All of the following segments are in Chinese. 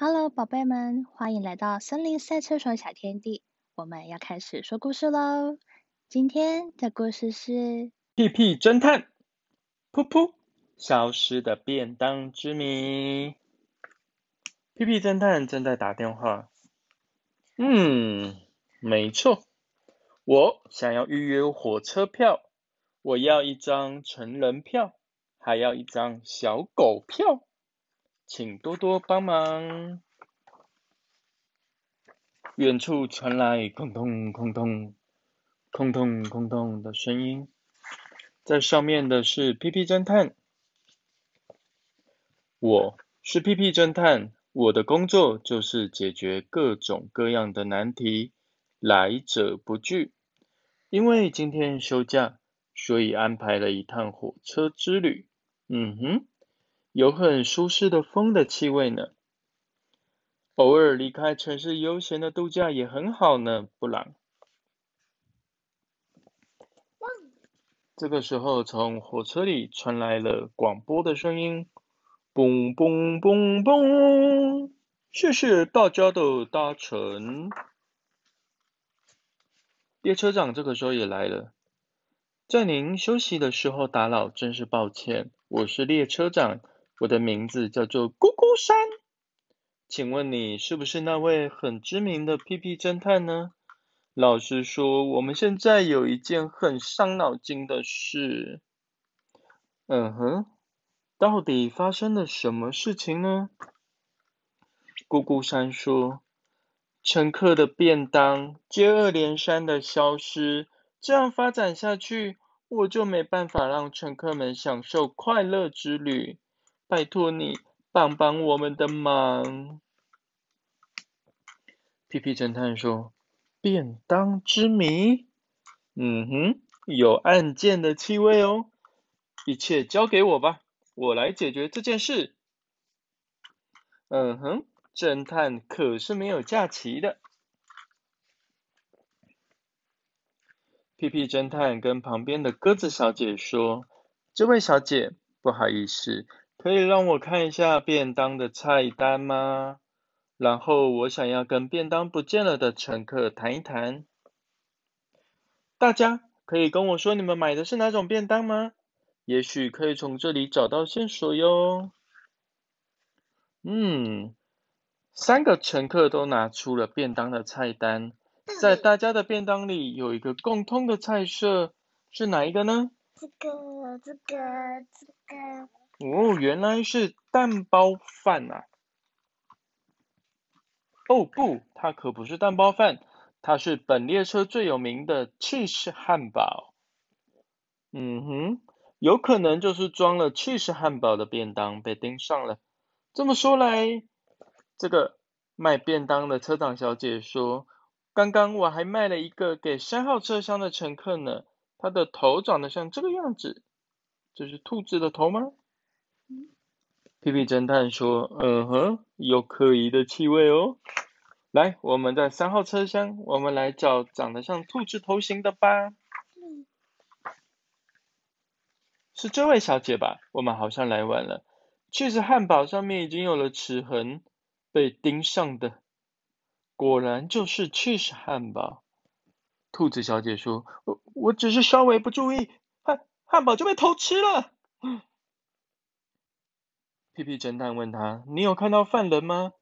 Hello，宝贝们，欢迎来到森林赛车手小天地。我们要开始说故事喽。今天的故事是屁屁侦探，噗噗，消失的便当之谜。屁屁侦探正在打电话。嗯，没错，我想要预约火车票，我要一张成人票，还要一张小狗票。请多多帮忙。远处传来空通空通、空通空通的声音，在上面的是屁屁侦探。我是屁屁侦探，我的工作就是解决各种各样的难题，来者不拒。因为今天休假，所以安排了一趟火车之旅。嗯哼。有很舒适的风的气味呢，偶尔离开城市悠闲的度假也很好呢，布朗。这个时候，从火车里传来了广播的声音：“嘣嘣嘣嘣，谢谢大家的搭乘。”列车长这个时候也来了，在您休息的时候打扰，真是抱歉。我是列车长。我的名字叫做咕咕山，请问你是不是那位很知名的屁屁侦探呢？老实说，我们现在有一件很伤脑筋的事。嗯哼，到底发生了什么事情呢？咕咕山说：“乘客的便当接二连三的消失，这样发展下去，我就没办法让乘客们享受快乐之旅。”拜托你帮帮我们的忙。屁屁侦探说：“便当之谜，嗯哼，有案件的气味哦。一切交给我吧，我来解决这件事。”嗯哼，侦探可是没有假期的。屁屁侦探跟旁边的鸽子小姐说：“这位小姐，不好意思。”可以让我看一下便当的菜单吗？然后我想要跟便当不见了的乘客谈一谈。大家可以跟我说你们买的是哪种便当吗？也许可以从这里找到线索哟。嗯，三个乘客都拿出了便当的菜单，在大家的便当里有一个共通的菜色，是哪一个呢？这个，这个，这个。哦，原来是蛋包饭啊！哦不，它可不是蛋包饭，它是本列车最有名的 cheese 汉堡。嗯哼，有可能就是装了 cheese 汉堡的便当被盯上了。这么说来，这个卖便当的车长小姐说，刚刚我还卖了一个给三号车厢的乘客呢，他的头长得像这个样子，这是兔子的头吗？屁屁侦探说：“嗯哼，有可疑的气味哦。来，我们在三号车厢，我们来找长得像兔子头型的吧。是这位小姐吧？我们好像来晚了。确实，汉堡上面已经有了齿痕，被盯上的，果然就是 cheese 汉堡。”兔子小姐说：“我我只是稍微不注意，汉汉堡就被偷吃了。”屁屁侦探问他：“你有看到犯人吗？”“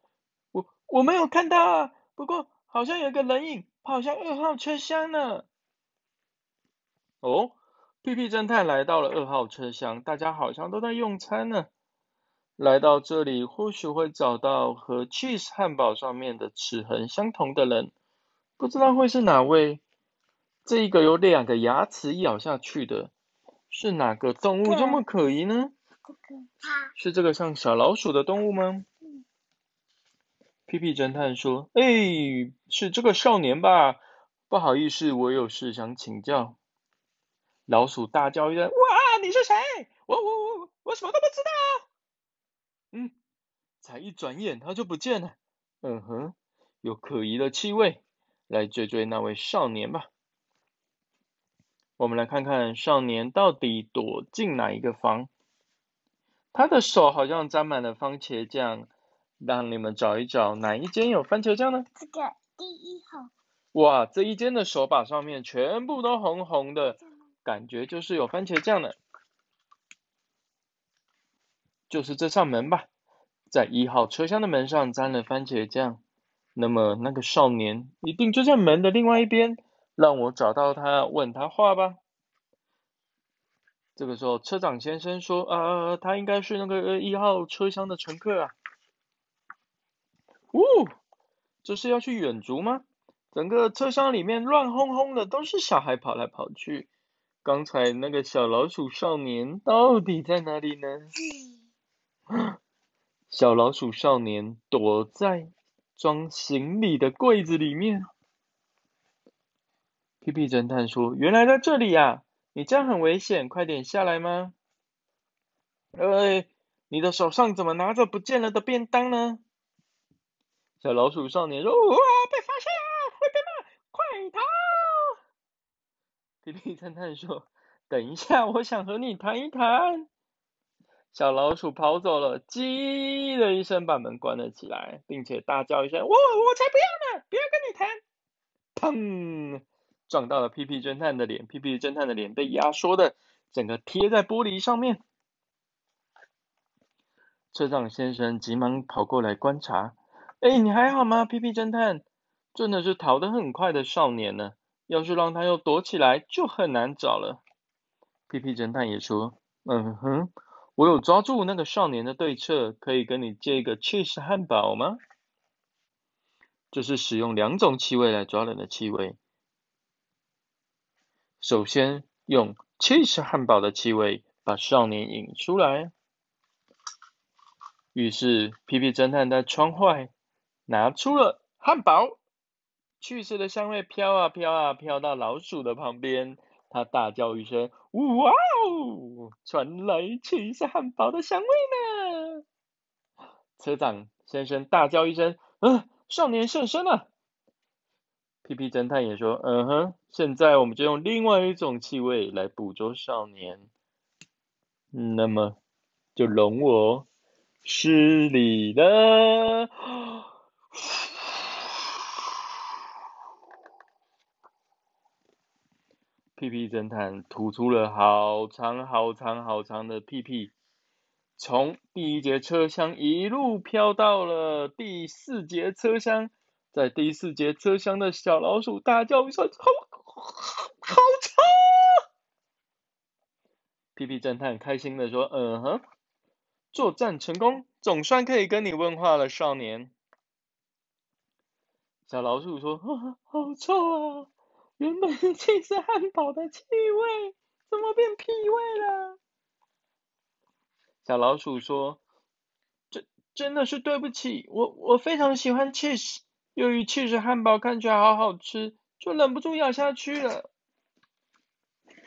我我没有看到啊，不过好像有个人影跑向二号车厢呢。”哦，屁屁侦探来到了二号车厢，大家好像都在用餐呢。来到这里，或许会找到和 cheese 汉堡上面的齿痕相同的人，不知道会是哪位。这一个有两个牙齿咬下去的，是哪个动物这么可疑呢？是这个像小老鼠的动物吗？屁屁侦探说：“哎，是这个少年吧？不好意思，我有事想请教。”老鼠大叫一声：“哇，你是谁？我我我我什么都不知道。”嗯，才一转眼他就不见了。嗯哼，有可疑的气味，来追追那位少年吧。我们来看看少年到底躲进哪一个房。他的手好像沾满了番茄酱，让你们找一找哪一间有番茄酱呢？这个第一号。哇，这一间的手把上面全部都红红的，感觉就是有番茄酱的。就是这扇门吧，在一号车厢的门上沾了番茄酱。那么那个少年一定就在门的另外一边，让我找到他，问他话吧。这个时候，车长先生说：“啊，他应该是那个一号车厢的乘客啊。”呜，这是要去远足吗？整个车厢里面乱哄哄的，都是小孩跑来跑去。刚才那个小老鼠少年到底在哪里呢？小老鼠少年躲在装行李的柜子里面。屁屁侦探说：“原来在这里呀！你这样很危险，快点下来吗？”哎，你的手上怎么拿着不见了的便当呢？小老鼠少年说：“哇，被发现了，会被骂，快逃！”皮皮侦探说：“等一下，我想和你谈一谈。”小老鼠跑走了，叽的一声把门关了起来，并且大叫一声：“我我才不要呢！不要跟你谈！”砰，撞到了屁屁侦探的脸，屁屁侦探的脸被压缩的整个贴在玻璃上面。车长先生急忙跑过来观察。哎，你还好吗，屁屁侦探？真的是逃得很快的少年呢。要是让他又躲起来，就很难找了。屁屁侦探也说：“嗯哼，我有抓住那个少年的对策，可以跟你借一个 cheese 汉堡吗？”这是使用两种气味来抓人的气味。首先用芝士汉堡的气味把少年引出来。于是皮皮侦探在窗外。拿出了汉堡，去世的香味飘啊飘啊飘到老鼠的旁边，他大叫一声：“哇哦！”传来去世汉堡的香味呢。车长先生大叫一声：“嗯，少年现身了！”屁屁侦探也说：“嗯哼，现在我们就用另外一种气味来捕捉少年。那么，就容我施礼了。”屁屁侦探吐出了好长好长好长的屁屁，从第一节车厢一路飘到了第四节车厢，在第四节车厢的小老鼠大叫一声：“好，好臭！”屁屁侦探开心的说：“嗯哼，作战成功，总算可以跟你问话了，少年。”小老鼠说：“好臭啊！”原本气是汉堡的气味，怎么变屁味了？小老鼠说：“真真的是对不起，我我非常喜欢 cheese，由于 cheese 汉堡看起来好好吃，就忍不住咬下去了。”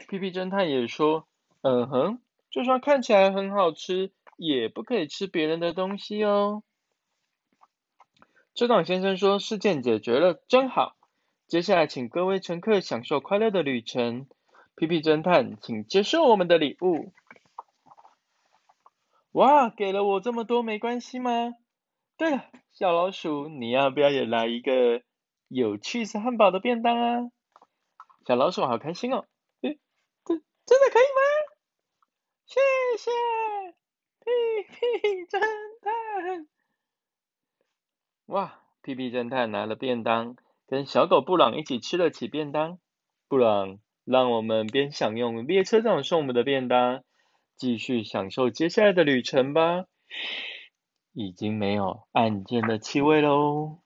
屁屁侦探也说：“嗯哼，就算看起来很好吃，也不可以吃别人的东西哦。”车长先生说：“事件解决了，真好。”接下来，请各位乘客享受快乐的旅程。屁屁侦探，请接受我们的礼物。哇，给了我这么多没关系吗？对了，小老鼠，你要不要也来一个有趣色汉堡的便当啊？小老鼠好开心哦！诶，真真的可以吗？谢谢，屁屁侦探。哇，屁屁侦探拿了便当。跟小狗布朗一起吃了起便当，布朗，让我们边享用列车长送我们的便当，继续享受接下来的旅程吧。已经没有案件的气味喽。